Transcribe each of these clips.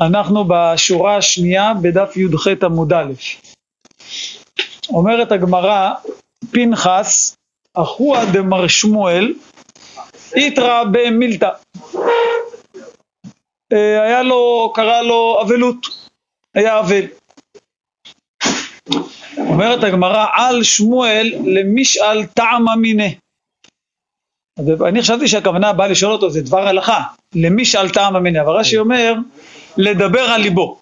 אנחנו בשורה השנייה בדף י"ח עמוד א'. אומרת הגמרא, פנחס, אחוה דמר שמואל, איתרא במילתא. אה, היה לו, קרא לו אבלות, היה אבל. אומרת הגמרא, על שמואל למשאל טעם אמיניה. אני חשבתי שהכוונה באה לשאול אותו, זה דבר הלכה, למי שאל טעם אמיניה, אבל רש"י אומר, לדבר על ליבו.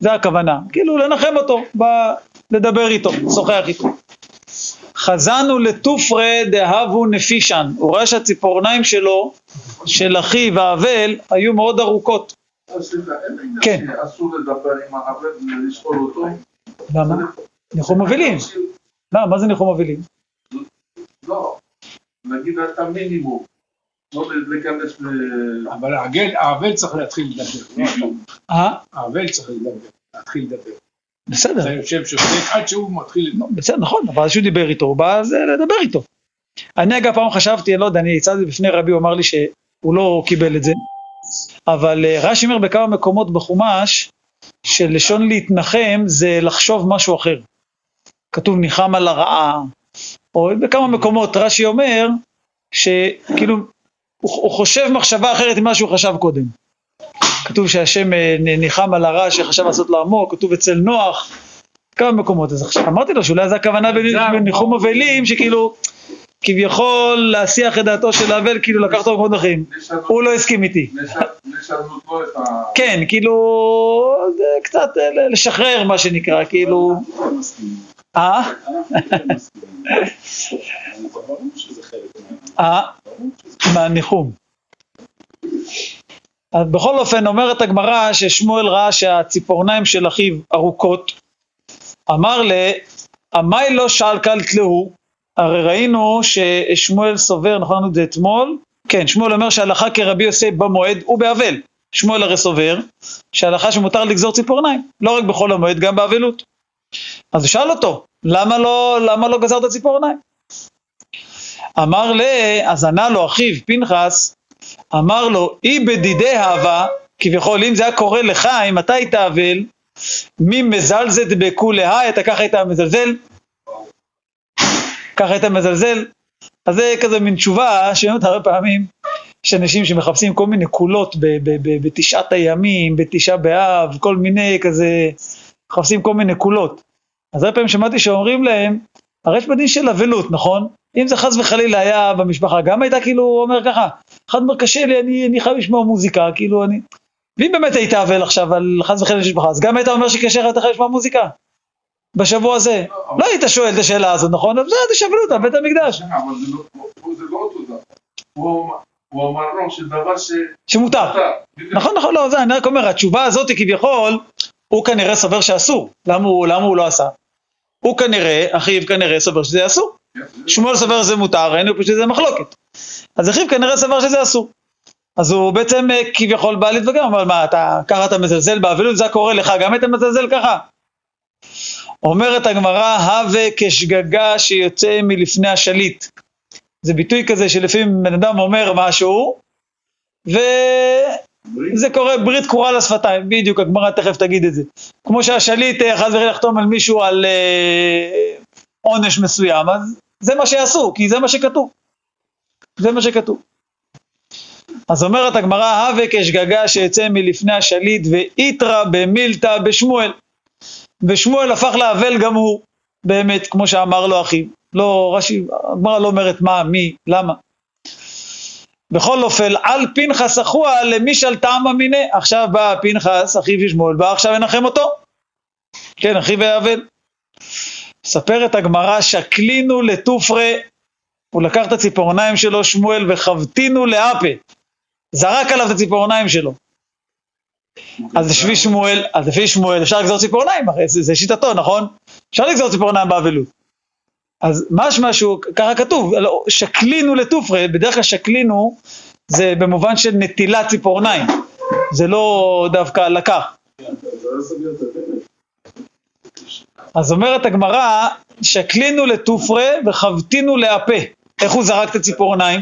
זה הכוונה, כאילו לנחם אותו, בא לדבר איתו, לשוחח איתו. חזנו לתופרי דהבו נפישן, הוא רואה שהציפורניים שלו, של אחיו האבל, היו מאוד ארוכות. כן. אסור לדבר עם האבל ולשאול אותו? למה? ניחום אבלים. למה? מה זה ניחום אבלים? לא, נגיד את המינימום. לא להיכנס ל... אבל האבל צריך להתחיל לדבר. לא אה? האבל צריך לדבר, להתחיל לדבר. בסדר. אתה יושב שותק עד שהוא מתחיל... לדבר. בסדר, נכון, אבל אז שהוא דיבר איתו, הוא בא לדבר איתו. אני אגב פעם חשבתי, אני לא יודע, אני הצעתי בפני רבי, הוא אמר לי שהוא לא קיבל את זה, אבל אה, רש"י אומר בכמה מקומות בחומש, שלשון להתנחם זה לחשוב משהו אחר. כתוב ניחם על הרעה, או בכמה מקומות רש"י אומר שכאילו הוא, הוא חושב מחשבה אחרת ממה שהוא חשב קודם. כתוב שהשם אה, ניחם על הרע שחשב לעשות לו עמוק, כתוב אצל נוח, כמה מקומות. אז עכשיו אמרתי לו שאולי זו הכוונה בניחום אבלים, שכאילו כביכול להסיח את דעתו של האבל, כאילו לקח אותו במקומות אחרים. הוא לא הסכים איתי. כן, כאילו, קצת אה, לשחרר מה שנקרא, כאילו... אה? אה? מהניחום. אז בכל אופן אומרת הגמרא ששמואל ראה שהציפורניים של אחיו ארוכות, אמר ל... עמי לא שאל קלט להו, הרי ראינו ששמואל סובר, נכון את זה אתמול, כן, שמואל אומר שהלכה כרבי יוסי במועד הוא באבל. שמואל הרי סובר שהלכה שמותר לגזור ציפורניים, לא רק בחול המועד, גם באבלות. אז הוא שאל אותו, למה לא, למה לא גזרת ציפורניים? אמר ל... אז ענה לו אחיו פנחס, אמר לו, אי בדידי אהבה, כביכול אם זה היה קורה לך, אם אתה היית אבל, מי מזלזת בכולי אתה ככה היית מזלזל? ככה היית מזלזל? אז זה כזה מין תשובה שאומרת הרבה פעמים, יש אנשים שמחפשים כל מיני קולות בתשעת הימים, בתשעה באב, כל מיני כזה, מחפשים כל מיני קולות. אז הרבה פעמים שמעתי שאומרים להם, הרי יש בדין של אבלות, נכון? אם זה חס וחלילה היה במשפחה, גם הייתה כאילו אומר ככה, אחד אומר קשה לי, אני, אני חייב לשמוע מוזיקה, כאילו אני... ואם באמת היית אבל עכשיו על חס וחלילה משפחה, אז גם היית אומר שקשה לך, אתה חייב לשמוע מוזיקה. בשבוע הזה. לא היית שואל את השאלה הזאת, נכון? אבל זה תשאלו אותה, בית המקדש. אבל זה לא אותו דבר. הוא אמר לו שדבר ש... שמותר. נכון, נכון, לא, זה, אני רק אומר, התשובה הזאת כביכול, הוא כנראה סובר שאסור. למה הוא לא עשה? הוא כנראה, אחיו כנראה סובר שזה אסור. שמואל סובר שזה מותר, ראינו פשוט שזה מחלוקת. אז אחיו כנראה סבר שזה אסור. אז הוא בעצם אה, כביכול בא להתווכח, אומר מה אתה, ככה אתה מזלזל באבלות, זה קורה לך, גם היית מזלזל ככה? אומרת הגמרא, הווה כשגגה שיוצא מלפני השליט. זה ביטוי כזה שלפעמים בן אדם אומר משהו, וזה קורה ברית קורה לשפתיים, בדיוק, הגמרא תכף תגיד את זה. כמו שהשליט אה, חס וחלילה לחתום על מישהו על אה, עונש מסוים, אז זה מה שיעשו, כי זה מה שכתוב. זה מה שכתוב. אז אומרת הגמרא, הווה כשגגה שיצא מלפני השליט ואיתרא במילתא בשמואל. ושמואל הפך לאבל גם הוא, באמת, כמו שאמר לו אחיו. לא, רש"י, הגמרא לא אומרת מה, מי, למה. בכל אופן, על פנחס אחוה למישל טעם אמיניה. עכשיו בא פנחס, אחיו של שמואל, בא עכשיו לנחם אותו. כן, אחיו האבל. מספרת הגמרא, שקלינו לתופרי, הוא לקח את הציפורניים שלו, שמואל, וחבטינו לאפה. זרק עליו את הציפורניים שלו. אז לפי שמואל, אז לפי שמואל אפשר לגזור ציפורניים, הרי זה, זה שיטתו, נכון? אפשר לגזור ציפורניים באבלות. אז משמע שהוא, ככה כתוב, שקלינו לתופרי, בדרך כלל שקלינו זה במובן של נטילת ציפורניים, זה לא דווקא לקח. אז אומרת הגמרא, שקלינו לתופרי וחבטינו לאפה. איך הוא זרק את הציפורניים?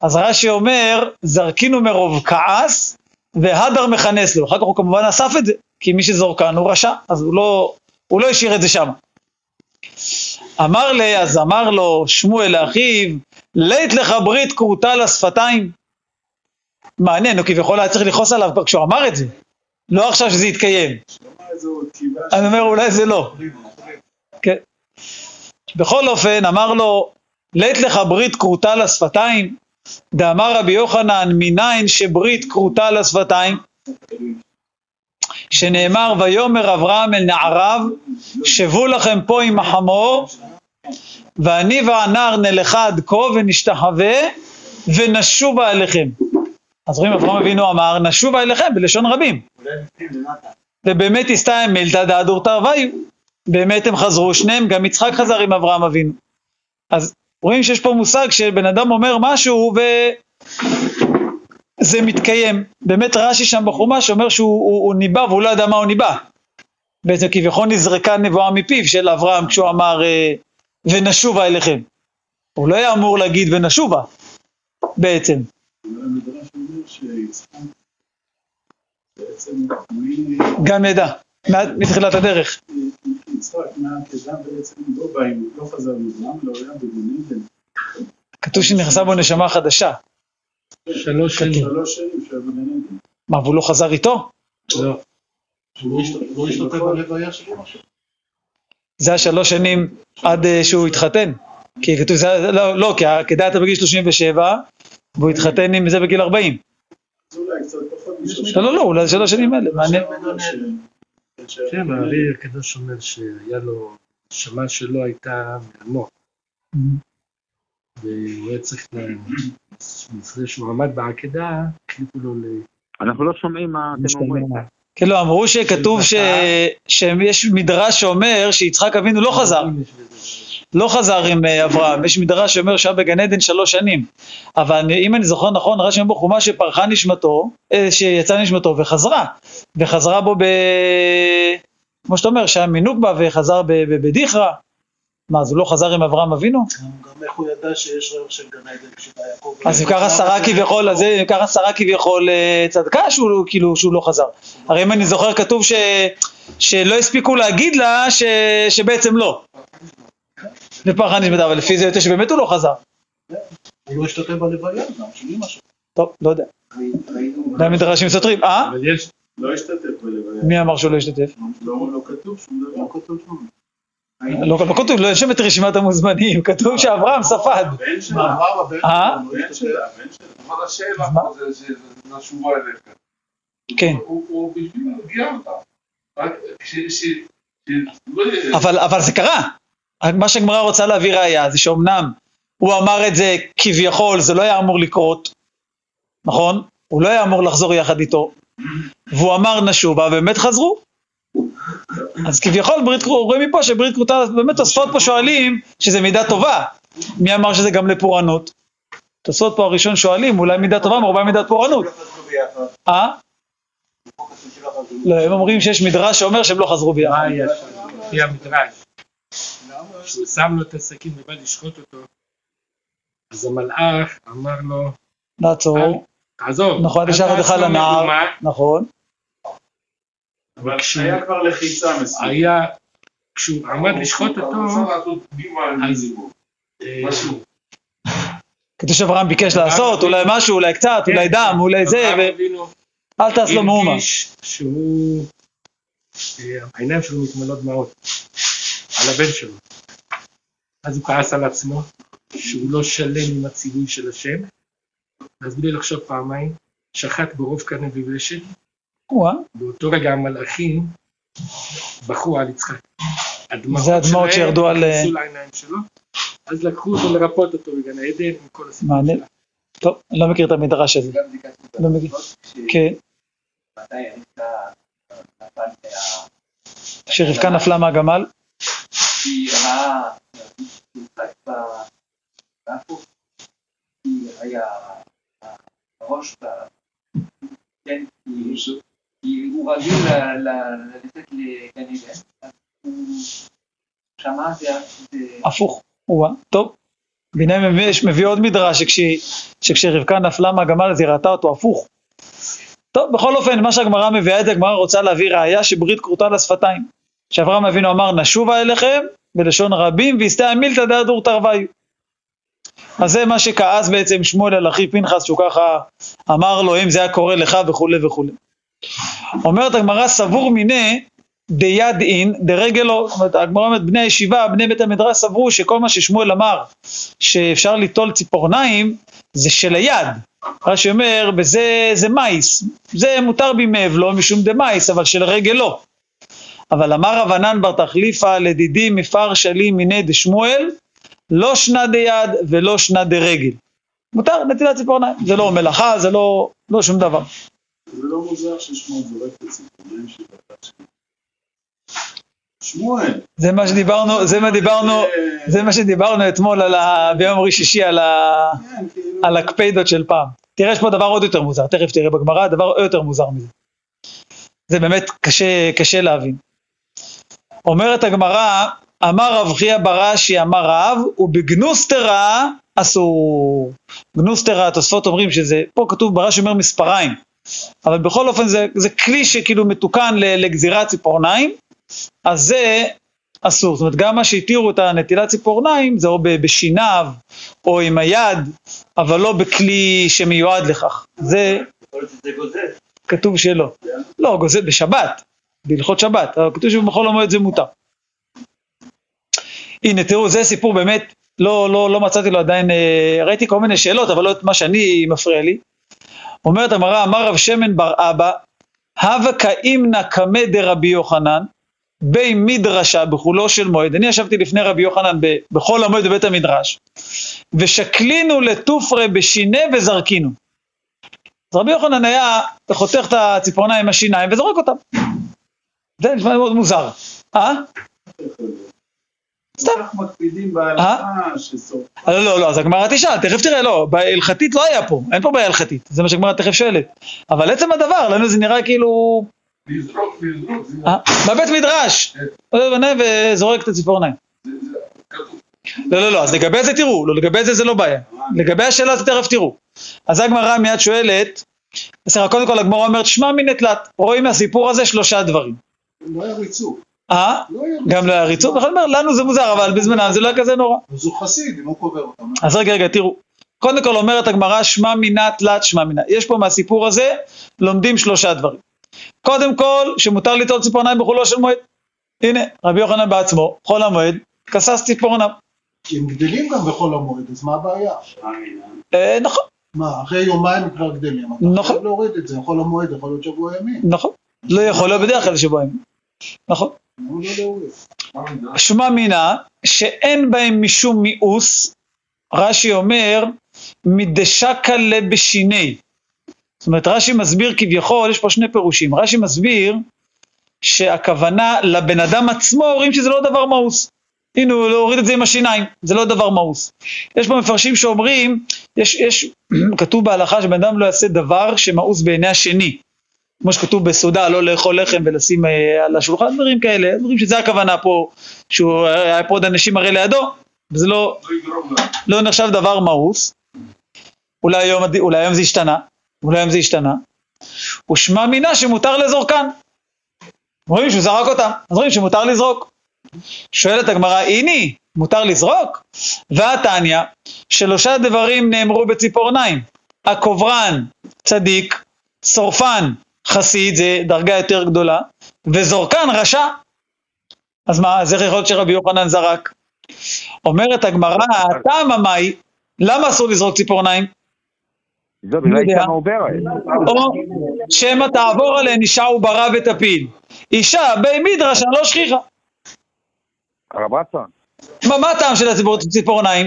אז רש"י אומר, זרקינו מרוב כעס והדר מכנס לו, אחר כך הוא כמובן אסף את זה, כי מי שזורקן הוא רשע, אז הוא לא, הוא לא השאיר את זה שם. אמר לי, אז אמר לו שמואל לאחיו, לית לך ברית כרותה לשפתיים. מעניין, הוא כביכול היה צריך לכעוס עליו כבר כשהוא אמר את זה, לא עכשיו שזה יתקיים. אני אומר, אולי זה לא. כן. בכל אופן, אמר לו, לית לך ברית כרותה לשפתיים, דאמר רבי יוחנן, מניין שברית כרותה לשפתיים? שנאמר, ויאמר אברהם אל נעריו, שבו לכם פה עם החמור, ואני והנער נלכה עד כה ונשתחווה ונשובה אליכם. אז רואים, אברהם אבינו אמר, נשובה אליכם בלשון רבים. ובאמת הסתיים מילתא דאדור תרוויו. באמת הם חזרו, שניהם, גם יצחק חזר עם אברהם אבינו. אז רואים שיש פה מושג שבן אדם אומר משהו וזה מתקיים. באמת רש"י שם בחומש אומר שהוא הוא, הוא ניבא והוא לא ידע מה הוא ניבא. בעצם כביכול נזרקה נבואה מפיו של אברהם כשהוא אמר אה, ונשובה אליכם. הוא לא היה אמור להגיד ונשובה בעצם. גם ידע, מתחילת הדרך. כתוב שנכנסה בו נשמה חדשה. שלוש שנים. שלוש שנים בגן עדן. מה, והוא לא חזר איתו? לא. הוא השתתף בלוויה שלו. זה השלוש שנים עד אה, שהוא התחתן. כי כתוב, זה, לא, לא, כי הייתה בגיל 37, והוא התחתן עם זה בגיל 40. לא, לא, לא, אולי שלוש שנים האלה, מעניין. כן, הארי הקדוש אומר שהיה לו, נשמה שלו הייתה מעמו. והוא היה צריך, לפני שהוא עמד בעקדה, החליטו לו ל... אנחנו לא שומעים מה אתם אומרים. כן, לא, אמרו שכתוב שיש מדרש שאומר שיצחק אבינו לא חזר. לא חזר עם אה, אברהם, יש מדרש שאומר שהיה בגן עדן שלוש שנים, אבל אם אני זוכר נכון, רש"י אומר בחומה שפרחה נשמתו, אה, שיצאה נשמתו וחזרה, וחזרה בו ב... כמו שאתה אומר, שהיה מינוק בה וחזר בדיכרא, מה, אז הוא לא חזר עם אברהם אבינו? גם איך הוא ידע שיש ריח של גן עדן כשבא יעקב? אז אם ככה שרה כביכול, אז אם ככה שרה כביכול צדקה שהוא כאילו שהוא לא חזר. הרי אם אני זוכר כתוב ש, שלא הספיקו להגיד לה ש, שבעצם לא. ופרחה נשמתה, אבל לפי זה יוצא שבאמת הוא לא חזר. הוא לא השתתף בלוויה, גם של אמא שלו. טוב, לא יודע. מדרשים סותרים, אה? לא השתתף בלוויה. מי אמר שהוא לא השתתף? לא, לא כתוב שום דבר. לא כתוב לא, לא כתוב, לא יושב את רשימת המוזמנים, כתוב שאברהם ספד. הבן שלו, הבן שלו, אה? הבן שלו, הבן שלו. אבל השאלה זה שנשובה אליך. כן. הוא בשביל להרגיע אותה. רק ש... אבל זה קרה. מה שהגמרא רוצה להביא ראייה זה שאומנם הוא אמר את זה כביכול, זה לא היה אמור לקרות, נכון? הוא לא היה אמור לחזור יחד איתו, והוא אמר נשובה, ובאמת חזרו. אז כביכול ברית רואים מפה שברית כרותה, באמת תוספות פה שואלים שזה מידה טובה. מי אמר שזה גם לפורענות? תוספות פה הראשון שואלים, אולי מידה טובה, מרובה מידת פורענות. אה? לא, הם אומרים שיש מדרש שאומר שהם לא חזרו ביחד. מה היה שם? לפי המדרש. כשהוא שם לו את הסכין ובא לשחוט אותו, אז המלאך אמר לו, לעצור. תעזוב. נכון, ישר ידך לנער, נכון. אבל כשהיה כבר לחיצה מסוימת. היה, כשהוא עמד לשחוט אותו, אז... משהו. כתוב שאברהם ביקש לעשות, אולי משהו, אולי קצת, אולי דם, אולי זה, אל תעש לו מאומה. הרגיש שהוא, העיניים שלו מתמלאות דמעות, על הבן שלו. אז הוא כעס על עצמו, שהוא לא שלם עם הציווי של השם, אז בלי לחשוב פעמיים, שחט ברוב קנה ובשת, באותו רגע המלאכים בכו על יצחק. זה הדמעות שירדו על... נכנסו לעיניים שלו, אז לקחו אותו לרפות אותו בגן העדן עם כל הסיפור מעניין. טוב, אני לא מכיר את המדרש הזה. לא מכיר. כן. שרבקה נפלה מהגמל? היא ראה, היה הראש, כן, הוא רגיל ללכת לגן עדן, הוא שמע זה... הפוך, טוב. ביניהם מביא עוד מדרש שכשרבקה נפלה מהגמל אז היא ראתה אותו הפוך. טוב, בכל אופן, מה שהגמרא מביאה את זה, הגמרא רוצה להביא ראייה שברית כרותה לשפתיים. שאברהם אבינו אמר, נשובה אליכם, בלשון רבים, ויסתא מילתא דהדור תרוויו. אז זה מה שכעס בעצם שמואל על אחיו פנחס, שהוא ככה אמר לו, אם זה היה קורה לך וכולי וכולי. אומרת הגמרא, סבור מיניה דיד אין דרגלו, זאת אומרת, הגמרא אומרת, בני הישיבה, בני בית המדרש סברו שכל מה ששמואל אמר, שאפשר ליטול ציפורניים, זה של היד. רש"י אומר, בזה זה מייס, זה מותר בימי לא משום דמייס, אבל של רגל לא. אבל אמר רבנן בר תחליפא לדידי מפר שלי מיני דשמואל, לא שנה דיד ולא שנה דרגל. מותר נטילת ציפורניים, זה לא מלאכה, זה לא, לא שום דבר. זה לא מוזר ששמואל זורק את הציפורניים של הבת שלי. שמואל. זה מה שדיברנו, זה מה דיברנו, זה מה שדיברנו אתמול. ביום רשישי על. כן, כאילו... על הקפיידות של פעם. תראה, יש פה דבר עוד יותר מוזר, תכף תראה בגמרא, דבר עוד יותר מוזר מזה. זה באמת קשה, קשה להבין. אומרת הגמרא, אמר רב חייא ברש"י, אמר רב, ובגנוסטרה אסור. גנוסטרה, התוספות אומרים שזה, פה כתוב ברש"י אומר מספריים, אבל בכל אופן זה, זה כלי שכאילו מתוקן לגזירת ציפורניים, אז זה אסור. זאת אומרת, גם מה שהתירו את הנטילת ציפורניים, זה או בשיניו, או עם היד, אבל לא בכלי שמיועד לכך. זה... כתוב שלא. לא, גוזל בשבת, בהלכות שבת, אבל כתוב שבחול המועד זה מותר. הנה, תראו, זה סיפור באמת, לא, לא, לא מצאתי לו עדיין, אה, ראיתי כל מיני שאלות, אבל לא את מה שאני מפריע לי. אומרת הגמרא, אמר רב שמן בר אבא, הווה כאימנא קמא דרבי יוחנן, בי מדרשה בחולו של מועד. אני ישבתי לפני רבי יוחנן בחול המועד בבית המדרש, ושקלינו לתופרי בשיני וזרקינו. אז רבי יוחנן היה חותך את הציפורניים עם השיניים וזורק אותם. זה נשמע מאוד מוזר. אה? סתם. כך מקפידים בהלכה שסוף. לא, לא, לא, אז הגמרא תשאל, תכף תראה, לא, בהלכתית לא היה פה, אין פה בעיה הלכתית, זה מה שהגמרא תכף שואלת. אבל עצם הדבר, לנו זה נראה כאילו... לזרוק, לזרוק, זה אה? בבית מדרש, בנה וזורק את הציפורניים. לא, לא, לא, אז לגבי זה תראו, לא, לגבי זה זה לא בעיה. לגבי השאלה זה תכף תראו. אז הגמרא מיד שואלת, בסדר, קודם כל הגמרא אומרת, שמע מן תלת, רואים מהסיפור הזה שלושה דברים. לא היה ריצוף. אה? גם לא היה ריצוף, בכלל אומר, לנו זה מוזר, אבל בזמנם זה לא היה כזה נורא. אז הוא חסיד, אם הוא קובר אותם. אז רגע, רגע, תראו. קודם כל אומרת הגמרא, שמע מינה תלת שמע מינה. יש פה מהסיפור הזה, לומדים שלושה דברים. קודם כל, שמותר ליטול ציפורניים בחולו של מועד. הנה, רבי יוחנן בעצמו, חול המועד, כסס ציפורניו. כי הם גדלים גם בחול המועד, אז מה הבעיה? אה, נכון, מה, אחרי יומיים הם כבר גדלים. אתה נכון. חייב להוריד את זה, חול המועד יכול להיות שבוע ימים. נכון. לא יכול להיות בדרך כלל שבועיים. נכון. שמע מינה, שאין בהם משום מיאוס, רש"י אומר, מדשקה לבשיני. זאת אומרת, רש"י מסביר כביכול, יש פה שני פירושים. רש"י מסביר שהכוונה לבן אדם עצמו, אומרים שזה לא דבר מאוס. הנה, הוא הוריד את זה עם השיניים, זה לא דבר מאוס. יש פה מפרשים שאומרים, יש, יש, כתוב בהלכה שבן אדם לא יעשה דבר שמאוס בעיני השני. כמו שכתוב בסעודה, לא לאכול לחם ולשים אה, על השולחן, דברים כאלה, דברים שזה הכוונה פה, שהוא היה פה עוד אנשים הרי לידו, וזה לא, לא נחשב דבר מאוס. אולי היום, אולי היום זה השתנה, אולי היום זה השתנה. ושמע מינה שמותר לזורקן. רואים שהוא זרק אותם, אז רואים שמותר לזרוק. שואלת הגמרא, הנה, מותר לזרוק? והתניא, שלושה דברים נאמרו בציפורניים. הקוברן, צדיק, שורפן, חסיד, זה דרגה יותר גדולה, וזורקן, רשע. אז מה, אז איך יכול להיות שרבי יוחנן זרק? אומרת הגמרא, הטעם המאי, למה אסור לזרוק ציפורניים? זו בגלל יודע. אישה מעוברת. או שמא תעבור עליהן אישה וברה ותפיל. אישה בי מדרש לא שכיחה. הרב רצון, מה, הטעם של הציפור- ציפורניים?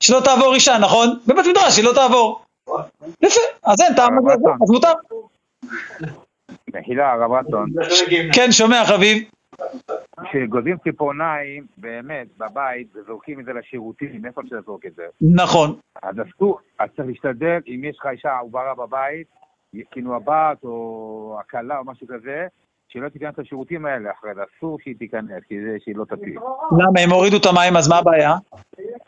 שלא תעבור אישה, נכון? בבית מדרש היא לא תעבור. יפה, אז אין טעם, אז מותר. מחילה הרב רצון, כן, שומע חביב? כשגוזים ציפורניים, באמת, בבית, וזורקים את זה לשירותים, איפה אפשר לזרוק את זה? נכון. אז אסור, אז צריך להשתדל, אם יש לך אישה עוברה בבית, כאילו הבת או הכלה או משהו כזה, שלא תיכנס לשירותים האלה אחרי זה, אסור שהיא תיכנס, כי זה שהיא לא תפיל. למה, הם הורידו את המים, אז מה הבעיה?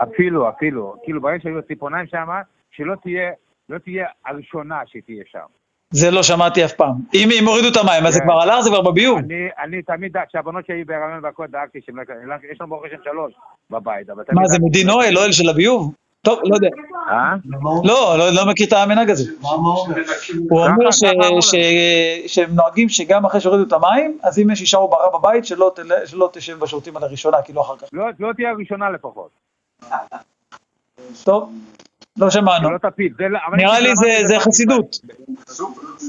אפילו, אפילו, כאילו ברגע שהיו ציפורניים שם, שלא תהיה, לא תהיה הראשונה שתהיה שם. זה לא שמעתי אף פעם. אם הם הורידו את המים, אז זה כן. כבר הלך, זה כבר בביוב. אני, אני תמיד, דאג- כשהבנות שלי בהיריון והכל דאגתי שהם לא יש לנו ברוך השם שלוש בבית, אבל תמיד... מה, זה מדין אוהל, אוהל של הביוב? טוב, לא יודע. אה? לא, לא, לא מכיר את המנהג הזה. הוא אומר? שהם נוהגים שגם אחרי שהורידו את המים, אז אם יש אישה עוברה בבית, שלא תשב בשירותים על הראשונה, כאילו אחר כך. לא, לא תהיה הראשונה לפחות. טוב, לא שמענו. שלא תפיל. זה- אבל נראה לי זה- זה חסידות.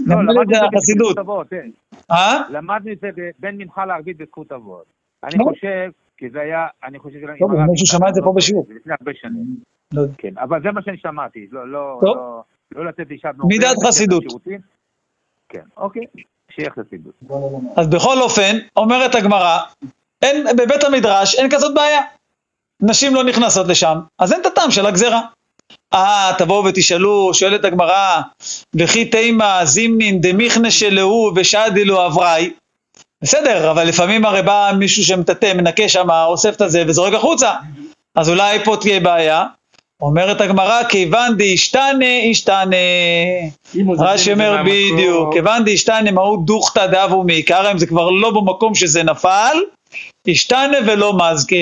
לא, זה את זה. בזכות אבות, כן. אה? למדנו את זה בין מנחה לערבית בזכות אבות. אני טוב. חושב, כי זה היה, אני חושב שזה... טוב, עם מישהו שמע את זה פה בשיעור. לפני הרבה שנים. לא. כן, אבל זה מה שאני שמעתי. לא, לא, טוב. לא, לא לתת אישה מידת חסידות. כן, אוקיי, שיהיה חסידות. אז בכל אופן, אומרת הגמרא, אין, בבית המדרש אין כזאת בעיה. נשים לא נכנסות לשם, אז אין את הטעם של הגזרה. אה, תבואו ותשאלו, שואלת הגמרא, וכי תימא זימנין דמיכנה שלהו ושדילו אבראי. בסדר, אבל לפעמים הרי בא מישהו שמטאטא, מנקה שם, אוסף את הזה וזורק החוצה. אז אולי פה תהיה בעיה. אומרת הגמרא, כיוון דאשתנה, ישתנה. אם הוא רש"י אומר בדיוק, כיוון דאשתנה מהו דוכתא דאבו מעיקרא, אם זה כבר לא במקום שזה נפל, השתנה ולא מזכה.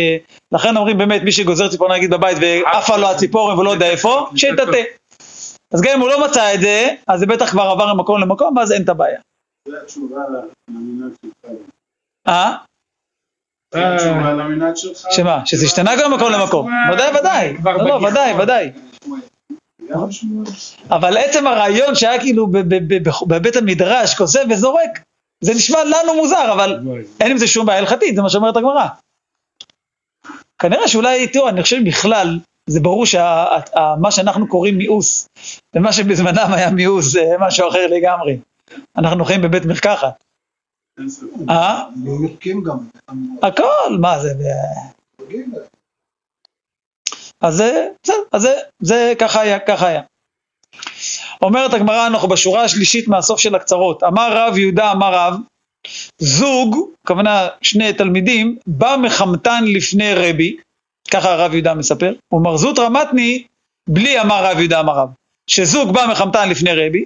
לכן אומרים באמת, מי שגוזר ציפור נגיד בבית ועפה לו הציפורן ולא יודע איפה, שיטאטא. אז גם אם הוא לא מצא את זה, אז זה בטח כבר עבר ממקום למקום, ואז אין את הבעיה. זה התשובה למנהג שלך. אה? שמה? שזה השתנה גם ממקום למקום. ודאי, ודאי. לא, לא. ודאי, ודאי. גם שמואל. אבל עצם הרעיון שהיה כאילו בבית המדרש, כוסף וזורק, זה נשמע לנו מוזר, אבל אין עם זה שום בעיה הלכתית, זה מה שאומרת הגמרא. כנראה שאולי, תראו, אני חושב בכלל, זה ברור שמה שאנחנו קוראים מיאוס, ומה שבזמנם היה מיאוס, זה משהו אחר לגמרי. אנחנו חיים בבית מרקחת. אה? יורקים גם. הכל, מה זה? אז זה, בסדר, אז זה, זה ככה היה, ככה היה. אומרת הגמרא, אנחנו בשורה השלישית מהסוף של הקצרות. אמר רב יהודה, אמר רב, זוג, הכוונה שני תלמידים, בא מחמתן לפני רבי, ככה הרב יהודה מספר, ומרזות רמתני, בלי אמר רב יהודה, אמר רב, שזוג בא מחמתן לפני רבי,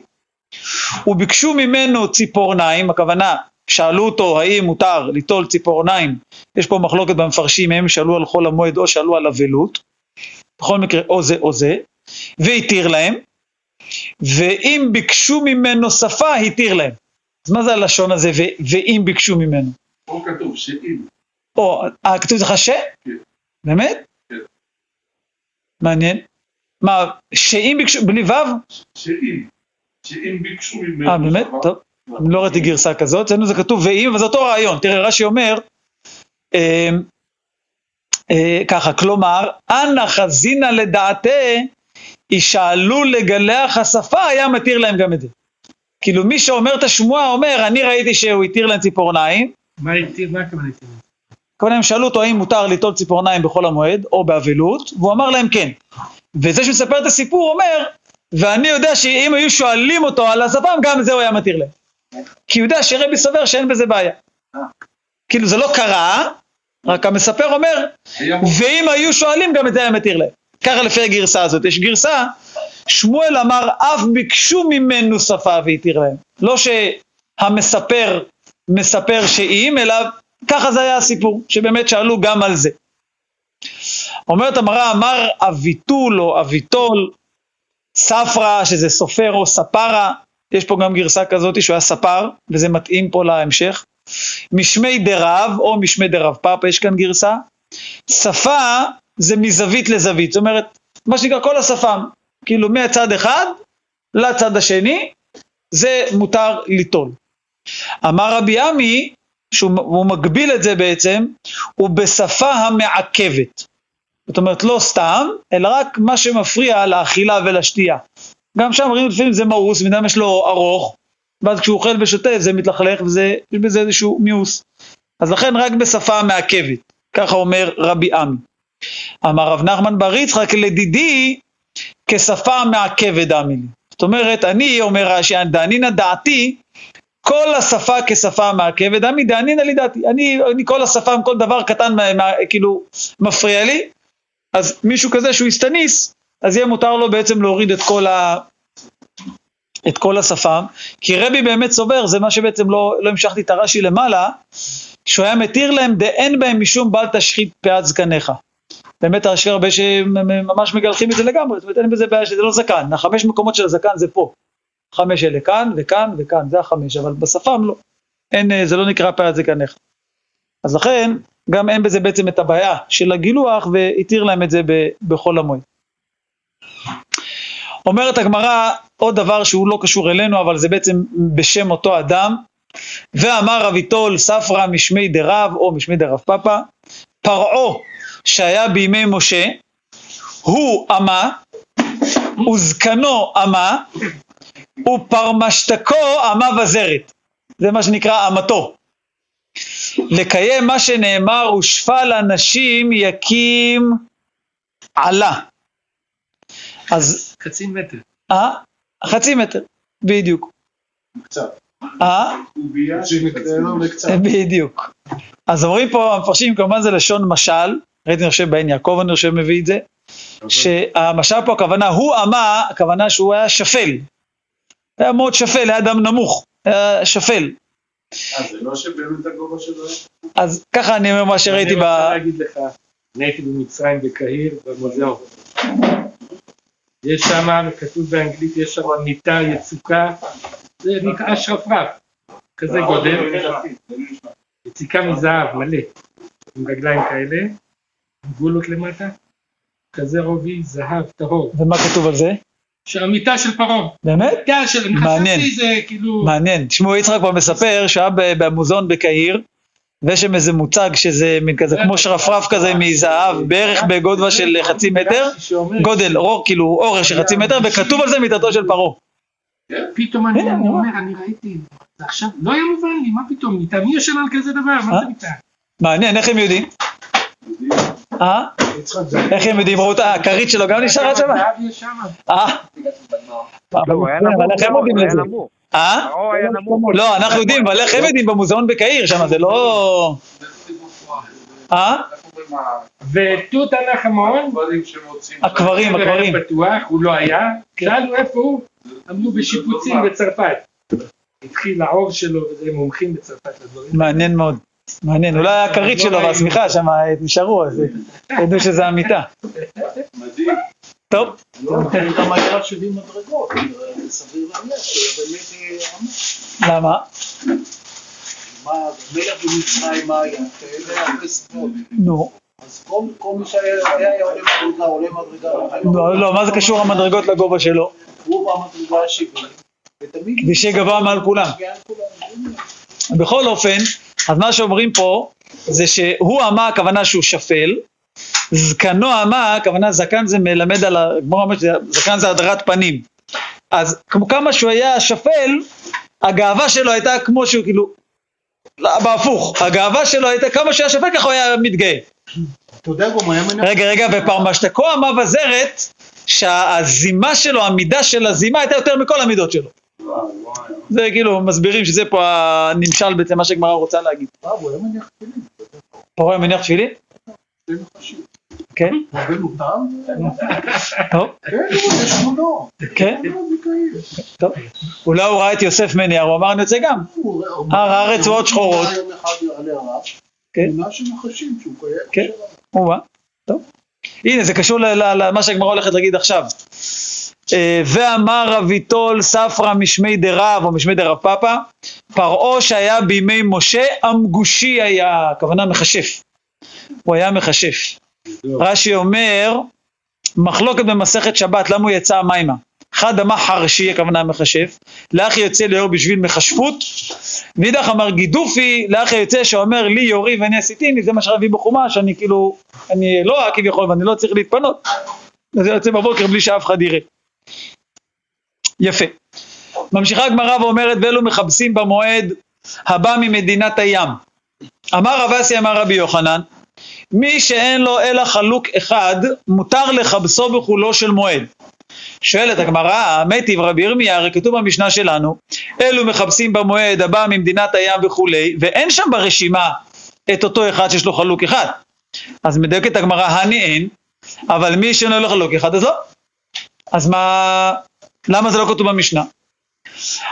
וביקשו ממנו ציפורניים, הכוונה, שאלו אותו האם מותר ליטול ציפורניים, יש פה מחלוקת במפרשים, הם שאלו על חול המועד או שאלו על אבלות, בכל מקרה או זה או זה, והתיר להם, ואם ביקשו ממנו שפה, התיר להם. אז מה זה הלשון הזה, ו- ואם ביקשו ממנו? פה כתוב שאם. או, אה, כתוב לך ש? כן. באמת? כן. מעניין. מה, שאם ביקשו, בלי וו? שאם. שאם ביקשו ממנו. אה, באמת? טוב. אני לא ראיתי גרסה כזאת, אצלנו זה כתוב ואם, אבל זה אותו רעיון. תראה, רש"י אומר, אה, אה, ככה, כלומר, אנא חזינא לדעתה, ישאלו לגלח השפה, היה מתיר להם גם את זה. כאילו מי שאומר את השמועה אומר, אני ראיתי שהוא התיר להם ציפורניים, מה התיר, מה הכוונה התיר? כמובן הם שאלו אותו האם מותר ליטול ציפורניים בחול המועד או באבלות, והוא אמר להם כן. וזה שמספר את הסיפור אומר, ואני יודע שאם היו שואלים אותו על השפם, גם זה הוא היה מתיר להם. כי הוא יודע שרבי סובר שאין בזה בעיה. כאילו זה לא קרה, רק המספר אומר. ואם היו שואלים גם את זה היה מתיר להם. ככה לפי הגרסה הזאת. יש גרסה, שמואל אמר אף ביקשו ממנו שפה והתיר להם. לא שהמספר מספר שאם, אלא ככה זה היה הסיפור, שבאמת שאלו גם על זה. אומרת המראה, אמר אביטול או אביטול, ספרא, שזה סופר או ספרה, יש פה גם גרסה כזאת שהוא היה ספר, וזה מתאים פה להמשך. משמי דרב או משמי דרב פאפה, יש כאן גרסה. שפה זה מזווית לזווית, זאת אומרת, מה שנקרא כל השפם, כאילו מהצד אחד לצד השני, זה מותר ליטול. אמר רבי עמי, שהוא מגביל את זה בעצם, הוא בשפה המעכבת. זאת אומרת, לא סתם, אלא רק מה שמפריע לאכילה ולשתייה. גם שם רואים לפעמים זה מאוס, בן אדם יש לו ארוך, ואז כשהוא אוכל ושותה זה מתלכלך וזה, יש בזה איזשהו מיאוס. אז לכן רק בשפה מעכבת, ככה אומר רבי עמי. אמר רב נחמן בר יצחק לדידי כשפה מעכבת דמי. זאת אומרת, אני, אומר רש"י, דענינא דעתי, כל השפה כשפה מעכבת, דמי דענינא לי דעתי. אני, אני כל השפה, כל דבר קטן, מה, מה, כאילו, מפריע לי, אז מישהו כזה שהוא הסתניס, אז יהיה מותר לו בעצם להוריד את כל, ה, את כל השפם, כי רבי באמת סובר, זה מה שבעצם לא, לא המשכתי את הרש"י למעלה, שהוא היה מתיר להם דאין בהם משום בל תשחית פאת זקניך. באמת יש הרבה שממש מגלחים את זה לגמרי, זאת אומרת אין בזה בעיה שזה לא זקן, החמש מקומות של הזקן זה פה. חמש אלה כאן וכאן וכאן, זה החמש, אבל בשפם לא. אין, אה, זה לא נקרא פאת זקניך. אז לכן, גם אין בזה בעצם את הבעיה של הגילוח, והתיר להם את זה בחול המועד. אומרת הגמרא עוד דבר שהוא לא קשור אלינו, אבל זה בעצם בשם אותו אדם. ואמר רב יטול ספרא משמי דרב או משמי דרב פאפא, פרעה שהיה בימי משה, הוא אמה, וזקנו אמה, ופרמשתקו אמה וזרת. זה מה שנקרא אמתו. לקיים מה שנאמר, ושפל אנשים יקים עלה. אז... חצי מטר. אה? חצי מטר, בדיוק. קצת. אה? בדיוק. אז אומרים פה המפרשים, כמובן זה לשון משל, ראיתי אני חושב בעין יעקב אני חושב מביא את זה, שהמשל פה הכוונה, הוא אמה, הכוונה שהוא היה שפל. היה מאוד שפל, היה אדם נמוך, היה שפל. אה, זה לא שבאמת הגובה שלו היה? אז ככה אני אומר מה שראיתי ב... אני רוצה להגיד לך, אני הייתי במצרים בקהיר, במוזיאון. יש שם, כתוב באנגלית, יש שם מיטה יצוקה, זה נקרא שרפרף, כזה גודל, יציקה מזהב מלא, עם רגליים כאלה, גולות למטה, כזה רובי זהב טהור. ומה כתוב על זה? שהמיטה של פרעה. באמת? מיטה של... חשבתי זה כאילו... מעניין. תשמעו, יצחק כבר מספר שהיה במוזיאון בקהיר, ויש שם איזה מוצג שזה מין כזה כמו שרפרף כזה מזהב, בערך בגודבה של חצי מטר, גודל, אור, כאילו אורך של חצי מטר, וכתוב על זה מיטתו של פרעה. פתאום אני. אומר, אני ראיתי, עכשיו לא היה מובן לי, מה פתאום, מיטה, מי ישן על כזה דבר, מה אה? זה מיטה? מעניין, איך הם יודעים? אה? איך הם יודעים? ראו את הכרית שלו גם נשארה שם? אה? לא, אבל איך הם יודעים לזה? אה? לא, אנחנו יודעים, אבל איך הם יודעים? במוזיאון בקהיר שם, זה לא... אה? ותות המון, שמוצאים. הקברים, הקברים. בטוח, הוא לא היה, שאלנו איפה הוא, אמרו בשיפוצים בצרפת. התחיל העור שלו, וזה מומחים בצרפת לדברים. מעניין מאוד. מעניין, אולי הכרית שלו והשמיכה שם נשארו, אז ידעו שזה המיטה. מדהים. טוב, לא, לכן גם היה 70 מדרגות, זה סביר להניח שבאמת אה, למה? נו, אז כל כל מי שהיה היה עולה מדרגה, עולה מדרגה, לא, לא, מה זה קשור המדרגות לגובה שלו? הוא במדרגה ה-70, ותמיד... כדי שיהיה גבוה. מעל כולם. בכל אופן, אז מה שאומרים פה, זה שהוא אמה, הכוונה שהוא שפל, זקנו אמה, הכוונה זקן זה מלמד על, ה- כמו אומרת, זקן זה הדרת פנים. אז כמו כמה שהוא היה שפל, הגאווה שלו הייתה כמו שהוא כאילו, לא, בהפוך, הגאווה שלו הייתה כמה שהוא היה שפל ככה הוא היה מתגאה. אתה יודע, גם היה מנהל... רגע, רגע, ופרמשתקו אמה וזרת, שהזימה שלו, המידה של הזימה הייתה יותר מכל המידות שלו. זה כאילו, מסבירים שזה פה הנמשל בעצם מה שהגמרא רוצה להגיד. אה, הוא היה מניח תפילין, פרעה מניח תפילין? כן? טוב, כן, הוא. כן. טוב. אולי הוא ראה את יוסף מנייר, הוא אמר אני יוצא גם. הוא- הוא- הר הארץ ועוד שחורות. כן. קיים. כן. טוב. הנה, זה קשור למה שהגמרא הולכת להגיד עכשיו. אה, ואמר רב יטול ספרא משמי דרב או משמי דרב פאפא, פרעה שהיה בימי משה המגושי היה, הכוונה מכשף. הוא היה מכשף. רש"י אומר, מחלוקת במסכת שבת, למה הוא יצא המימה? אחד אמר חרשי, הכוונה מכשף, לאח יוצא לאור בשביל מכשפות, ואידך אמר גידופי, לאח יוצא שאומר לי יורי ואני עשיתיני, זה מה שרבי בחומש, אני כאילו, אני לא כביכול ואני לא צריך להתפנות, אז יוצא בבוקר בלי שאף אחד יראה. יפה. ממשיכה הגמרא ואומרת, ואלו מכבסים במועד הבא ממדינת הים. אמר רב אסי אמר רבי יוחנן, מי שאין לו אלא חלוק אחד, מותר לכבסו בחולו של מועד. שואלת הגמרא, מיטיב רבי ירמיה, הרי כתוב במשנה שלנו, אלו מכבסים במועד הבא ממדינת הים וכולי, ואין שם ברשימה את אותו אחד שיש לו חלוק אחד. אז מדייקת הגמרא, הני אין, אבל מי שאין לו חלוק אחד, אז לא. אז מה, למה זה לא כתוב במשנה?